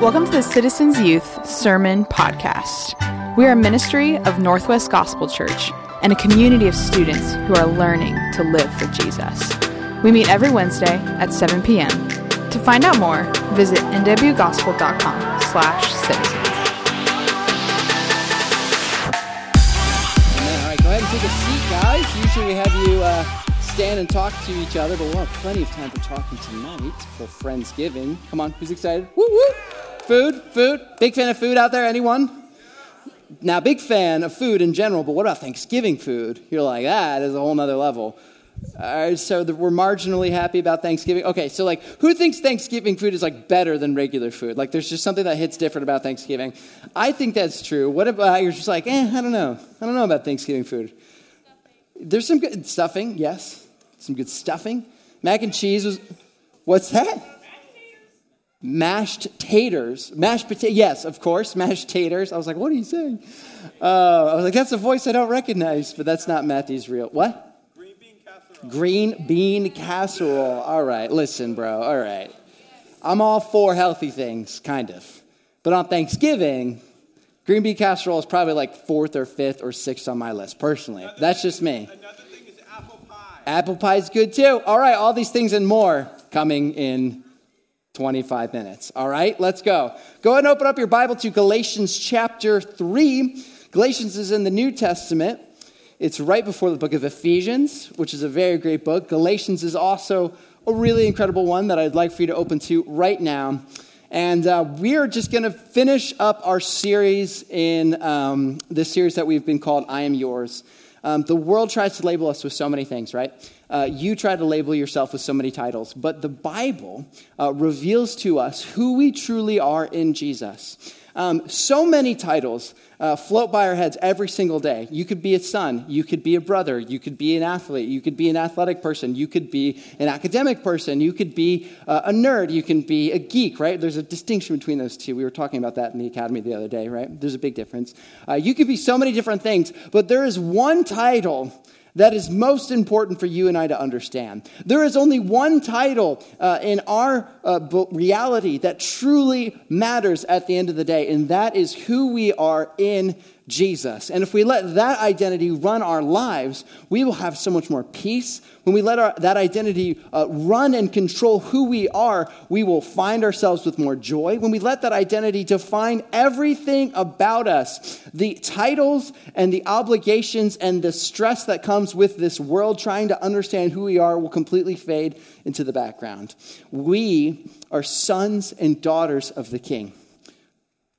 Welcome to the Citizens Youth Sermon Podcast. We are a ministry of Northwest Gospel Church and a community of students who are learning to live for Jesus. We meet every Wednesday at 7 p.m. To find out more, visit nwgospel.com slash citizens. All right, go ahead and take a seat, guys. Usually we have you uh, stand and talk to each other, but we'll have plenty of time for talking tonight for Friendsgiving. Come on, who's excited? Woo woo! Food, food. Big fan of food out there, anyone? Now, big fan of food in general, but what about Thanksgiving food? You're like, that is a whole nother level. All right, so we're marginally happy about Thanksgiving. Okay, so like, who thinks Thanksgiving food is like better than regular food? Like, there's just something that hits different about Thanksgiving. I think that's true. What about you're just like, eh, I don't know. I don't know about Thanksgiving food. There's some good stuffing, yes, some good stuffing. Mac and cheese was. What's that? Mashed taters. Mashed potato. Yes, of course, mashed taters. I was like, what are you saying? Uh, I was like, that's a voice I don't recognize, but that's not Matthew's real. What? Green bean casserole. Green bean casserole. All right, listen, bro. All right. I'm all for healthy things, kind of. But on Thanksgiving, green bean casserole is probably like fourth or fifth or sixth on my list, personally. That's just me. Another thing is apple pie. Apple pie is good too. All right, all these things and more coming in 25 minutes. All right, let's go. Go ahead and open up your Bible to Galatians chapter 3. Galatians is in the New Testament. It's right before the book of Ephesians, which is a very great book. Galatians is also a really incredible one that I'd like for you to open to right now. And uh, we are just going to finish up our series in um, this series that we've been called I Am Yours. Um, the world tries to label us with so many things, right? Uh, you try to label yourself with so many titles, but the Bible uh, reveals to us who we truly are in Jesus. Um, so many titles uh, float by our heads every single day. You could be a son, you could be a brother, you could be an athlete, you could be an athletic person, you could be an academic person, you could be uh, a nerd, you can be a geek, right? There's a distinction between those two. We were talking about that in the academy the other day, right? There's a big difference. Uh, you could be so many different things, but there is one title that is most important for you and I to understand. There is only one title uh, in our uh, reality that truly matters at the end of the day, and that is who we are in Jesus. And if we let that identity run our lives, we will have so much more peace. When we let our, that identity uh, run and control who we are, we will find ourselves with more joy. When we let that identity define everything about us, the titles and the obligations and the stress that comes with this world trying to understand who we are will completely fade into the background. We are sons and daughters of the King.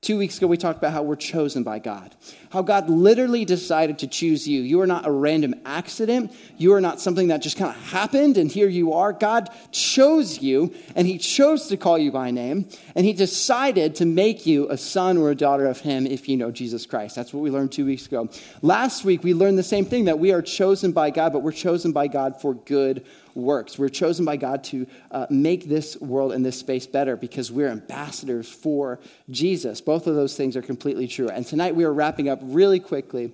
Two weeks ago, we talked about how we're chosen by God, how God literally decided to choose you. You are not a random accident. You are not something that just kind of happened and here you are. God chose you and He chose to call you by name and He decided to make you a son or a daughter of Him if you know Jesus Christ. That's what we learned two weeks ago. Last week, we learned the same thing that we are chosen by God, but we're chosen by God for good works. We're chosen by God to uh, make this world and this space better because we're ambassadors for Jesus. Both of those things are completely true. And tonight we are wrapping up really quickly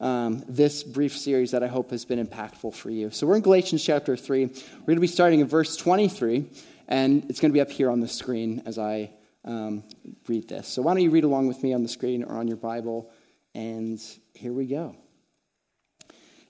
um, this brief series that I hope has been impactful for you. So we're in Galatians chapter 3. We're going to be starting in verse 23, and it's going to be up here on the screen as I um, read this. So why don't you read along with me on the screen or on your Bible? And here we go.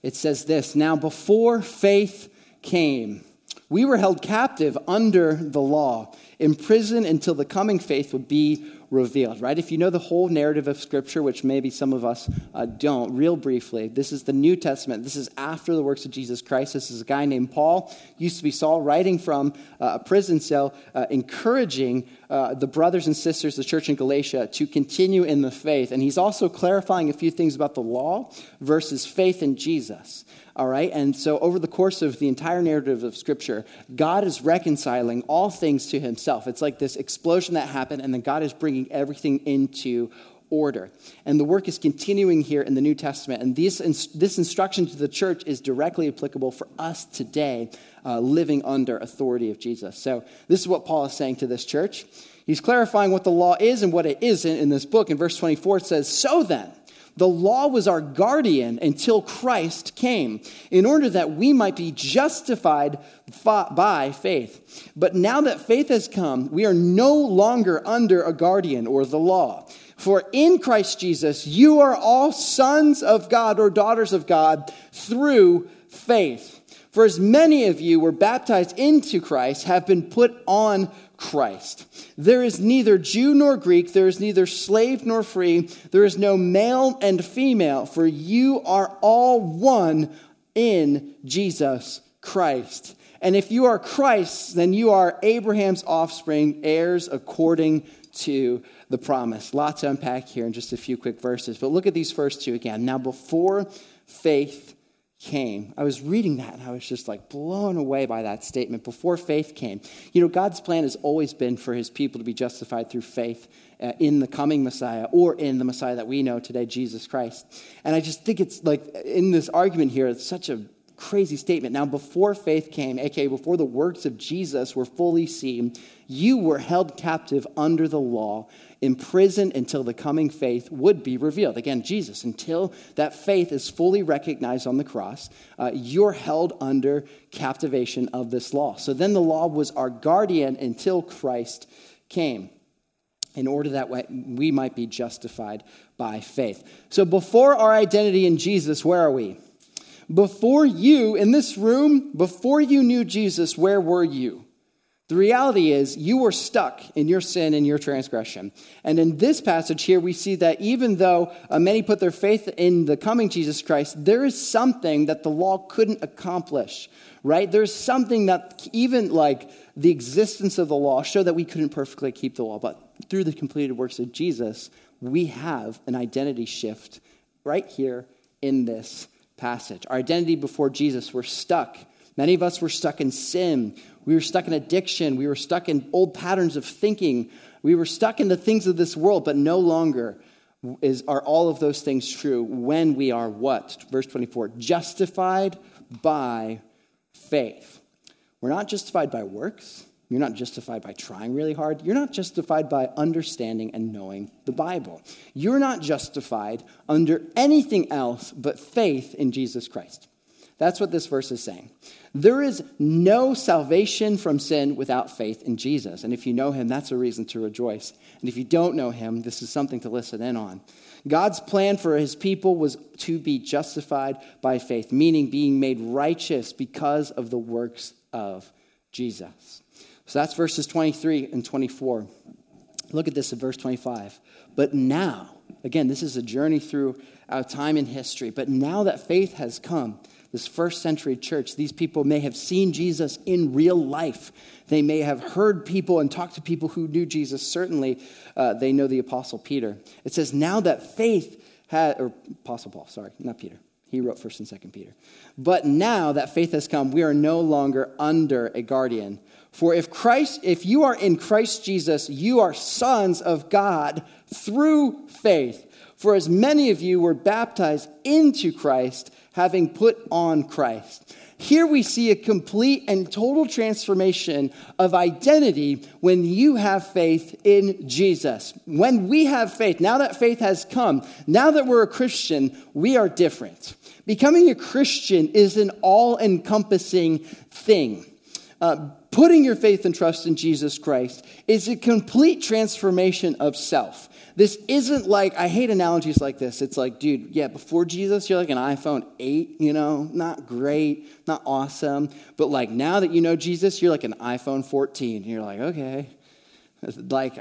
It says this Now, before faith came. We were held captive under the law, imprisoned until the coming faith would be revealed, right? If you know the whole narrative of Scripture, which maybe some of us uh, don't, real briefly, this is the New Testament. This is after the works of Jesus Christ. This is a guy named Paul, used to be Saul, writing from uh, a prison cell, uh, encouraging uh, the brothers and sisters, the church in Galatia, to continue in the faith. And he's also clarifying a few things about the law versus faith in Jesus. All right? And so, over the course of the entire narrative of Scripture, God is reconciling all things to himself. It's like this explosion that happened, and then God is bringing everything into order. And the work is continuing here in the New Testament. And this, this instruction to the church is directly applicable for us today, uh, living under authority of Jesus. So, this is what Paul is saying to this church. He's clarifying what the law is and what it isn't in this book. In verse 24, it says, So then, The law was our guardian until Christ came, in order that we might be justified by faith. But now that faith has come, we are no longer under a guardian or the law. For in Christ Jesus, you are all sons of God or daughters of God through faith. For as many of you were baptized into Christ have been put on Christ. There is neither Jew nor Greek, there is neither slave nor free, there is no male and female, for you are all one in Jesus Christ. And if you are Christ, then you are Abraham's offspring, heirs according to the promise. Lots to unpack here in just a few quick verses. But look at these first two again. Now, before faith came. I was reading that and I was just like blown away by that statement. Before faith came, you know, God's plan has always been for his people to be justified through faith uh, in the coming Messiah or in the Messiah that we know today, Jesus Christ. And I just think it's like in this argument here, it's such a crazy statement. Now, before faith came, aka before the works of Jesus were fully seen, you were held captive under the law, imprisoned until the coming faith would be revealed. Again, Jesus, until that faith is fully recognized on the cross, uh, you're held under captivation of this law. So then the law was our guardian until Christ came in order that we might be justified by faith. So before our identity in Jesus, where are we? Before you, in this room, before you knew Jesus, where were you? The reality is, you were stuck in your sin and your transgression. And in this passage here, we see that even though uh, many put their faith in the coming Jesus Christ, there is something that the law couldn't accomplish, right? There's something that even like the existence of the law showed that we couldn't perfectly keep the law. But through the completed works of Jesus, we have an identity shift right here in this passage. Our identity before Jesus, we're stuck. Many of us were stuck in sin. We were stuck in addiction. We were stuck in old patterns of thinking. We were stuck in the things of this world, but no longer is, are all of those things true when we are what? Verse 24 justified by faith. We're not justified by works. You're not justified by trying really hard. You're not justified by understanding and knowing the Bible. You're not justified under anything else but faith in Jesus Christ. That's what this verse is saying. There is no salvation from sin without faith in Jesus. And if you know him, that's a reason to rejoice. And if you don't know him, this is something to listen in on. God's plan for his people was to be justified by faith, meaning being made righteous because of the works of Jesus. So that's verses 23 and 24. Look at this in verse 25. But now, again, this is a journey through our time in history, but now that faith has come, this first century church, these people may have seen Jesus in real life. They may have heard people and talked to people who knew Jesus. Certainly, uh, they know the Apostle Peter. It says, now that faith had, or Apostle Paul, sorry, not Peter. He wrote 1st and 2nd Peter. But now that faith has come, we are no longer under a guardian for if Christ, if you are in Christ Jesus, you are sons of God through faith. For as many of you were baptized into Christ, having put on Christ. Here we see a complete and total transformation of identity when you have faith in Jesus. When we have faith, now that faith has come, now that we're a Christian, we are different. Becoming a Christian is an all encompassing thing. Uh, putting your faith and trust in Jesus Christ is a complete transformation of self. This isn't like, I hate analogies like this. It's like, dude, yeah, before Jesus, you're like an iPhone 8, you know, not great, not awesome. But like now that you know Jesus, you're like an iPhone 14. And you're like, okay. Like,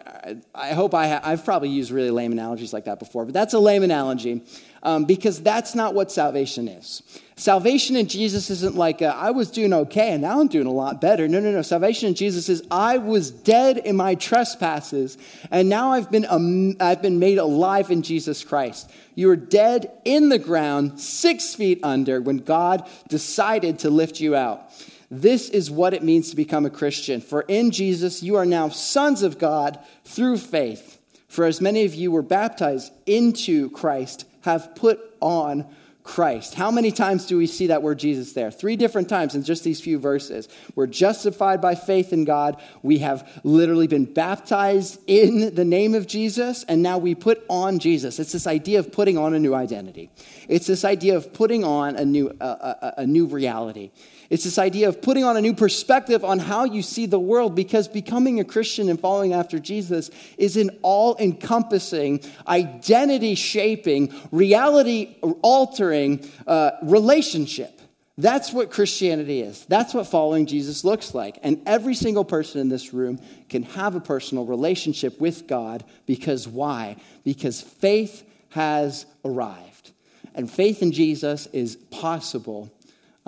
I hope I have, I've probably used really lame analogies like that before, but that's a lame analogy um, because that's not what salvation is. Salvation in Jesus isn't like, uh, I was doing okay and now I'm doing a lot better. No, no, no. Salvation in Jesus is, I was dead in my trespasses and now I've been, um, I've been made alive in Jesus Christ. You were dead in the ground, six feet under, when God decided to lift you out. This is what it means to become a Christian. For in Jesus, you are now sons of God through faith. For as many of you were baptized into Christ, have put on Christ. How many times do we see that word Jesus there? Three different times in just these few verses. We're justified by faith in God. We have literally been baptized in the name of Jesus, and now we put on Jesus. It's this idea of putting on a new identity. It's this idea of putting on a new, uh, a, a new reality. It's this idea of putting on a new perspective on how you see the world because becoming a Christian and following after Jesus is an all encompassing, identity shaping, reality altering uh, relationship. That's what Christianity is. That's what following Jesus looks like. And every single person in this room can have a personal relationship with God because why? Because faith has arrived. And faith in Jesus is possible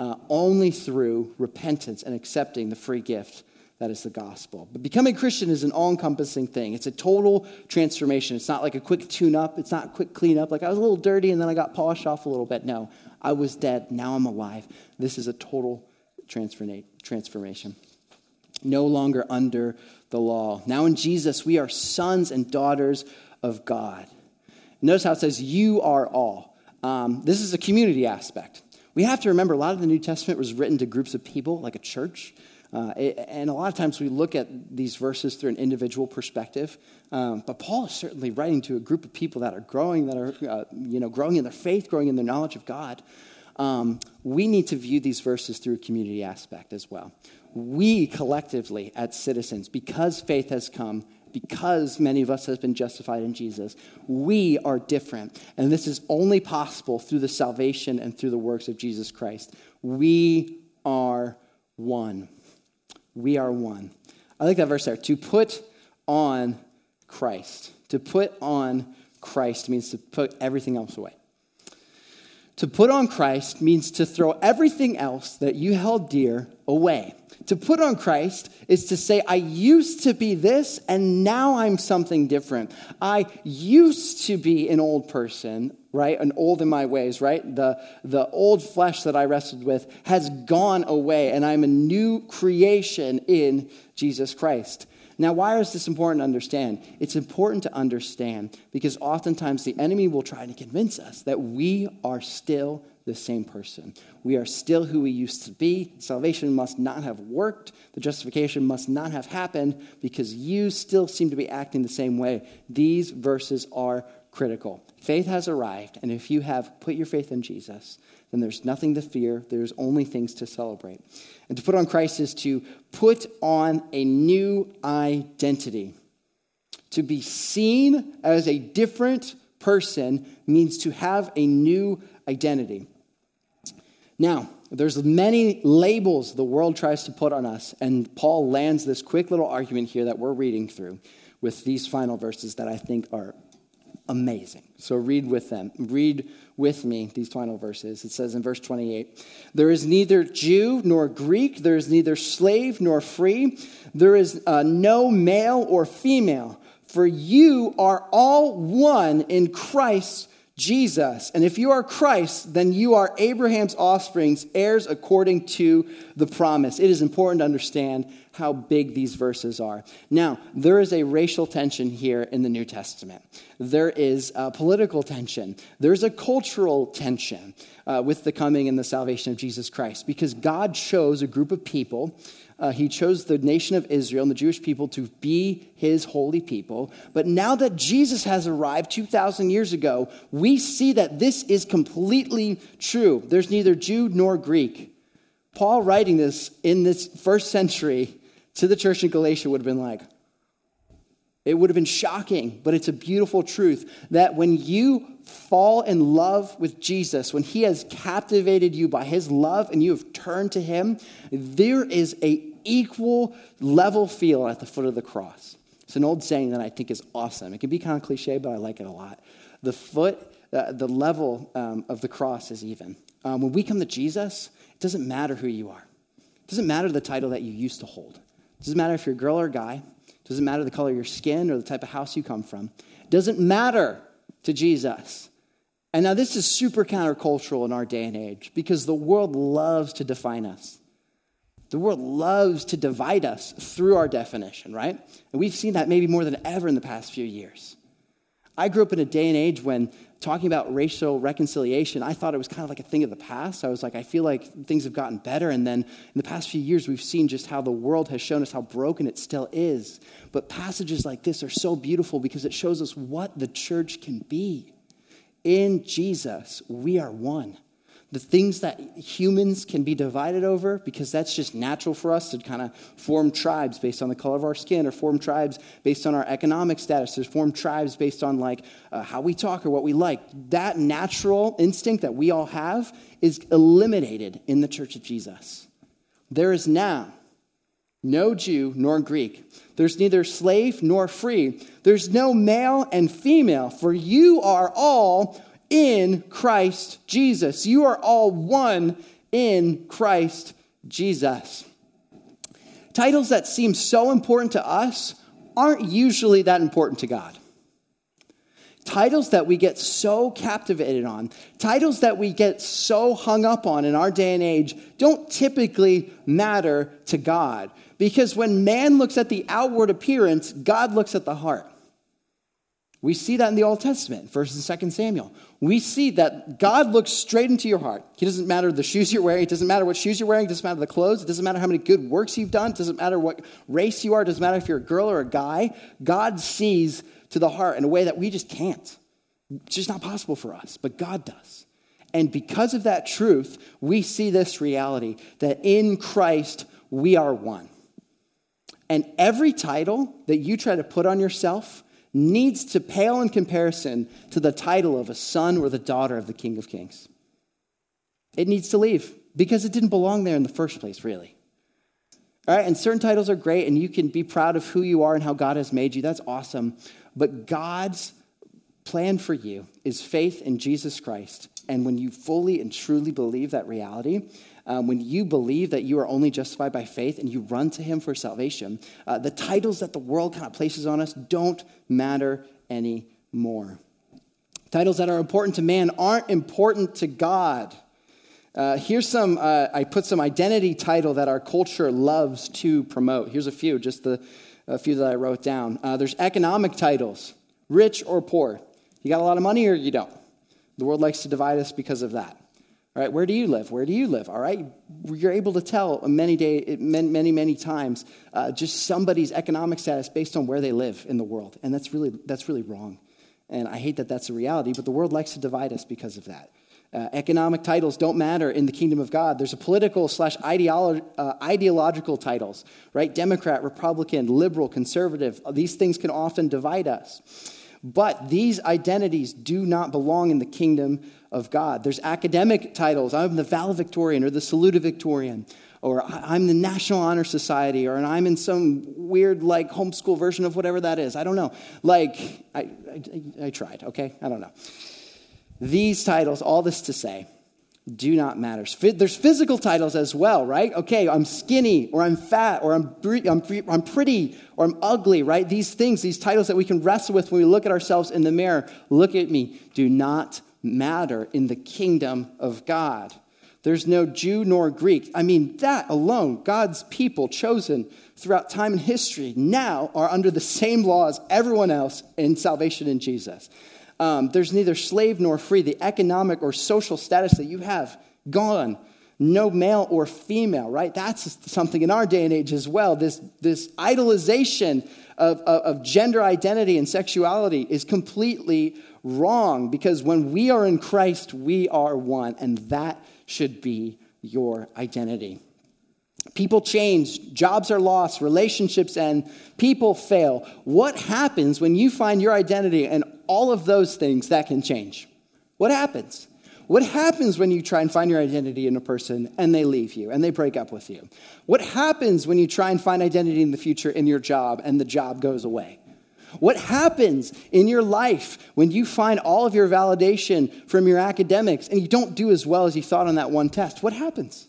uh, only through repentance and accepting the free gift that is the gospel. But becoming Christian is an all encompassing thing. It's a total transformation. It's not like a quick tune up, it's not a quick clean up. Like I was a little dirty and then I got polished off a little bit. No, I was dead. Now I'm alive. This is a total transformation. No longer under the law. Now in Jesus, we are sons and daughters of God. Notice how it says, You are all. Um, this is a community aspect. We have to remember a lot of the New Testament was written to groups of people, like a church. Uh, and a lot of times we look at these verses through an individual perspective. Um, but Paul is certainly writing to a group of people that are growing, that are uh, you know, growing in their faith, growing in their knowledge of God. Um, we need to view these verses through a community aspect as well. We collectively, as citizens, because faith has come, because many of us have been justified in Jesus, we are different. And this is only possible through the salvation and through the works of Jesus Christ. We are one. We are one. I like that verse there. To put on Christ. To put on Christ means to put everything else away. To put on Christ means to throw everything else that you held dear away. To put on Christ is to say, I used to be this and now I'm something different. I used to be an old person, right? An old in my ways, right? The, the old flesh that I wrestled with has gone away and I'm a new creation in Jesus Christ. Now, why is this important to understand? It's important to understand because oftentimes the enemy will try to convince us that we are still the same person. We are still who we used to be. Salvation must not have worked. The justification must not have happened because you still seem to be acting the same way. These verses are critical. Faith has arrived, and if you have put your faith in Jesus, then there's nothing to fear. There's only things to celebrate. And to put on Christ is to put on a new identity. To be seen as a different person means to have a new identity. Now, there's many labels the world tries to put on us, and Paul lands this quick little argument here that we're reading through with these final verses that I think are amazing. So read with them. Read with me these final verses. It says in verse 28 There is neither Jew nor Greek, there is neither slave nor free, there is uh, no male or female, for you are all one in Christ Jesus. And if you are Christ, then you are Abraham's offsprings, heirs according to the promise. It is important to understand how big these verses are. Now, there is a racial tension here in the New Testament. There is a political tension. There's a cultural tension uh, with the coming and the salvation of Jesus Christ because God chose a group of people uh, he chose the nation of Israel and the Jewish people to be his holy people. But now that Jesus has arrived 2,000 years ago, we see that this is completely true. There's neither Jew nor Greek. Paul writing this in this first century to the church in Galatia would have been like, it would have been shocking, but it's a beautiful truth that when you fall in love with Jesus, when he has captivated you by his love and you have turned to him, there is a equal level feel at the foot of the cross. It's an old saying that I think is awesome. It can be kind of cliche, but I like it a lot. The foot, uh, the level um, of the cross is even. Um, when we come to Jesus, it doesn't matter who you are. It doesn't matter the title that you used to hold. It doesn't matter if you're a girl or a guy. It doesn't matter the color of your skin or the type of house you come from. It doesn't matter to Jesus. And now this is super countercultural in our day and age because the world loves to define us. The world loves to divide us through our definition, right? And we've seen that maybe more than ever in the past few years. I grew up in a day and age when talking about racial reconciliation, I thought it was kind of like a thing of the past. I was like, I feel like things have gotten better. And then in the past few years, we've seen just how the world has shown us how broken it still is. But passages like this are so beautiful because it shows us what the church can be. In Jesus, we are one the things that humans can be divided over, because that's just natural for us to kind of form tribes based on the color of our skin, or form tribes based on our economic status, or form tribes based on like uh, how we talk or what we like. That natural instinct that we all have is eliminated in the church of Jesus. There is now no Jew nor Greek. There's neither slave nor free. There's no male and female, for you are all in Christ Jesus. You are all one in Christ Jesus. Titles that seem so important to us aren't usually that important to God. Titles that we get so captivated on, titles that we get so hung up on in our day and age, don't typically matter to God. Because when man looks at the outward appearance, God looks at the heart. We see that in the Old Testament, 1st and 2nd Samuel. We see that God looks straight into your heart. He doesn't matter the shoes you're wearing. It doesn't matter what shoes you're wearing. It doesn't matter the clothes. It doesn't matter how many good works you've done. It doesn't matter what race you are. It doesn't matter if you're a girl or a guy. God sees to the heart in a way that we just can't. It's just not possible for us, but God does. And because of that truth, we see this reality that in Christ we are one. And every title that you try to put on yourself, needs to pale in comparison to the title of a son or the daughter of the King of Kings. It needs to leave because it didn't belong there in the first place, really. All right, and certain titles are great, and you can be proud of who you are and how God has made you. That's awesome. But God's plan for you is faith in Jesus Christ. And when you fully and truly believe that reality, um, when you believe that you are only justified by faith and you run to Him for salvation, uh, the titles that the world kind of places on us don't matter anymore. Titles that are important to man aren't important to God. Uh, here's some, uh, I put some identity title that our culture loves to promote. Here's a few, just the, a few that I wrote down. Uh, there's economic titles, rich or poor. You got a lot of money or you don't. The world likes to divide us because of that. All right, where do you live? Where do you live? All right, you're able to tell many, day, many, many times uh, just somebody's economic status based on where they live in the world, and that's really that's really wrong. And I hate that that's a reality, but the world likes to divide us because of that. Uh, economic titles don't matter in the kingdom of God. There's a political slash ideolo- uh, ideological titles, right? Democrat, Republican, liberal, conservative. These things can often divide us. But these identities do not belong in the kingdom of God. There's academic titles. I'm the valedictorian or the salutatorian, or I'm the National Honor Society, or I'm in some weird, like, homeschool version of whatever that is. I don't know. Like, I, I, I tried, okay? I don't know. These titles, all this to say, do not matter. There's physical titles as well, right? Okay, I'm skinny, or I'm fat, or I'm, I'm, I'm pretty, or I'm ugly, right? These things, these titles that we can wrestle with when we look at ourselves in the mirror. Look at me. Do not matter in the kingdom of God. There's no Jew nor Greek. I mean, that alone, God's people chosen throughout time and history now are under the same law as everyone else in salvation in Jesus. Um, there's neither slave nor free. The economic or social status that you have, gone. No male or female, right? That's something in our day and age as well. This, this idolization of, of, of gender identity and sexuality is completely wrong because when we are in Christ, we are one, and that should be your identity. People change, jobs are lost, relationships end, people fail. What happens when you find your identity and all of those things that can change? What happens? What happens when you try and find your identity in a person and they leave you and they break up with you? What happens when you try and find identity in the future in your job and the job goes away? What happens in your life when you find all of your validation from your academics and you don't do as well as you thought on that one test? What happens?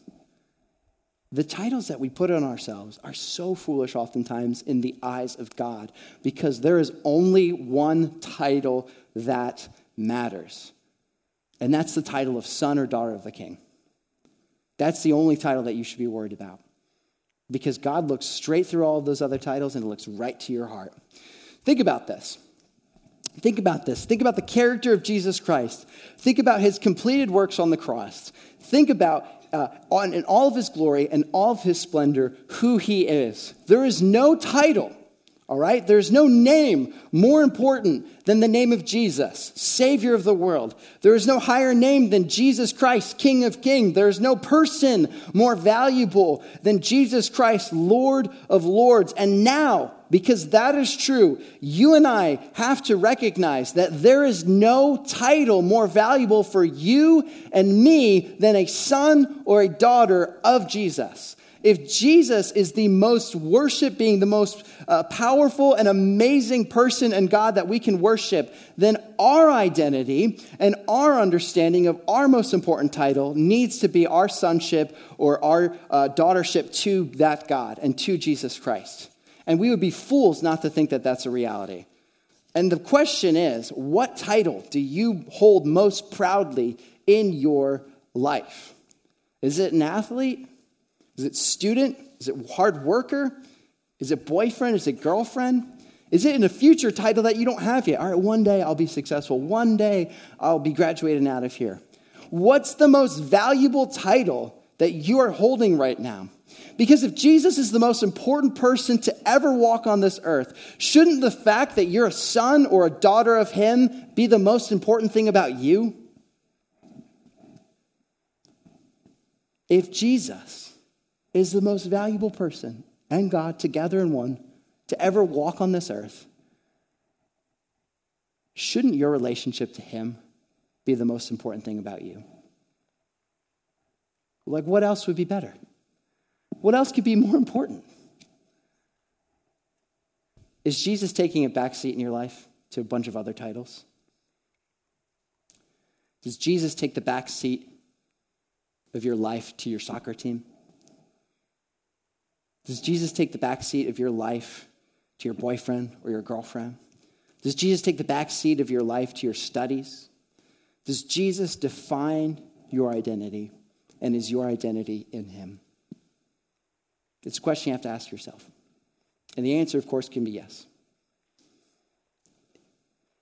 The titles that we put on ourselves are so foolish oftentimes in the eyes of God because there is only one title that matters. And that's the title of son or daughter of the king. That's the only title that you should be worried about. Because God looks straight through all of those other titles and looks right to your heart. Think about this. Think about this. Think about the character of Jesus Christ. Think about his completed works on the cross. Think about uh, in all of his glory and all of his splendor who he is. There is no title all right? There's no name more important than the name of Jesus, Savior of the world. There is no higher name than Jesus Christ, King of Kings. There is no person more valuable than Jesus Christ, Lord of Lords. And now, because that is true, you and I have to recognize that there is no title more valuable for you and me than a son or a daughter of Jesus. If Jesus is the most worshiping, the most uh, powerful and amazing person and God that we can worship, then our identity and our understanding of our most important title needs to be our sonship or our uh, daughtership to that God and to Jesus Christ. And we would be fools not to think that that's a reality. And the question is what title do you hold most proudly in your life? Is it an athlete? Is it student? Is it hard worker? Is it boyfriend? Is it girlfriend? Is it in a future title that you don't have yet? All right, one day I'll be successful. One day I'll be graduating out of here. What's the most valuable title that you are holding right now? Because if Jesus is the most important person to ever walk on this earth, shouldn't the fact that you're a son or a daughter of Him be the most important thing about you? If Jesus is the most valuable person and God together in one to ever walk on this earth, shouldn't your relationship to Him be the most important thing about you? Like, what else would be better? What else could be more important? Is Jesus taking a backseat in your life to a bunch of other titles? Does Jesus take the backseat of your life to your soccer team? Does Jesus take the back seat of your life to your boyfriend or your girlfriend? Does Jesus take the back seat of your life to your studies? Does Jesus define your identity? And is your identity in him? It's a question you have to ask yourself. And the answer, of course, can be yes.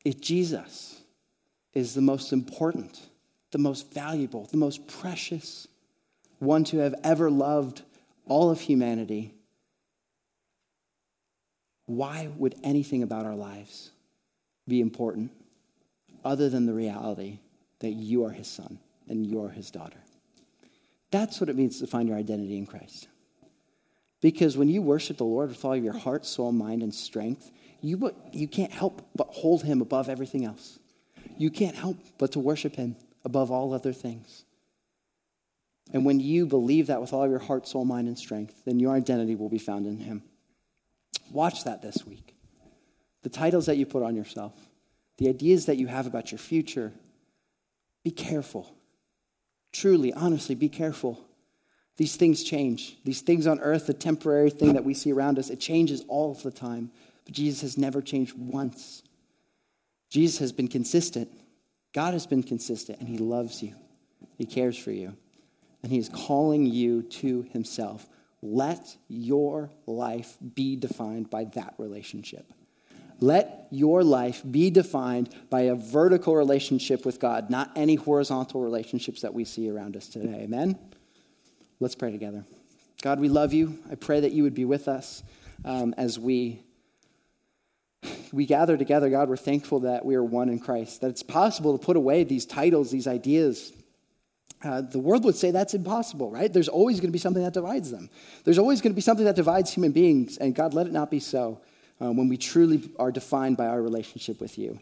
If Jesus is the most important, the most valuable, the most precious one to have ever loved all of humanity, why would anything about our lives be important other than the reality that you are his son and you're his daughter? That's what it means to find your identity in Christ. Because when you worship the Lord with all of your heart, soul, mind, and strength, you, you can't help but hold him above everything else. You can't help but to worship him above all other things. And when you believe that with all of your heart, soul, mind, and strength, then your identity will be found in Him. Watch that this week. The titles that you put on yourself, the ideas that you have about your future, be careful. Truly, honestly, be careful. These things change. These things on earth, the temporary thing that we see around us, it changes all of the time. But Jesus has never changed once. Jesus has been consistent. God has been consistent, and He loves you. He cares for you and he is calling you to himself. Let your life be defined by that relationship. Let your life be defined by a vertical relationship with God, not any horizontal relationships that we see around us today. Amen? Let's pray together. God, we love you. I pray that you would be with us um, as we we gather together, God, we're thankful that we are one in Christ, that it's possible to put away these titles, these ideas, uh, the world would say that's impossible, right? There's always going to be something that divides them. There's always going to be something that divides human beings, and God, let it not be so uh, when we truly are defined by our relationship with you.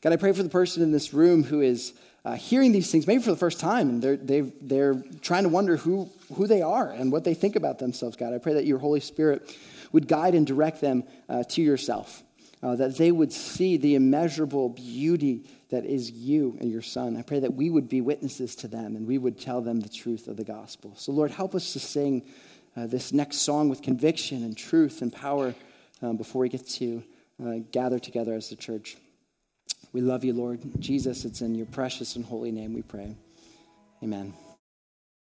God, I pray for the person in this room who is uh, hearing these things, maybe for the first time, and they're, they they're trying to wonder who, who they are and what they think about themselves, God. I pray that your Holy Spirit would guide and direct them uh, to yourself, uh, that they would see the immeasurable beauty that is you and your son. I pray that we would be witnesses to them and we would tell them the truth of the gospel. So, Lord, help us to sing uh, this next song with conviction and truth and power um, before we get to uh, gather together as the church. We love you, Lord. Jesus, it's in your precious and holy name we pray. Amen.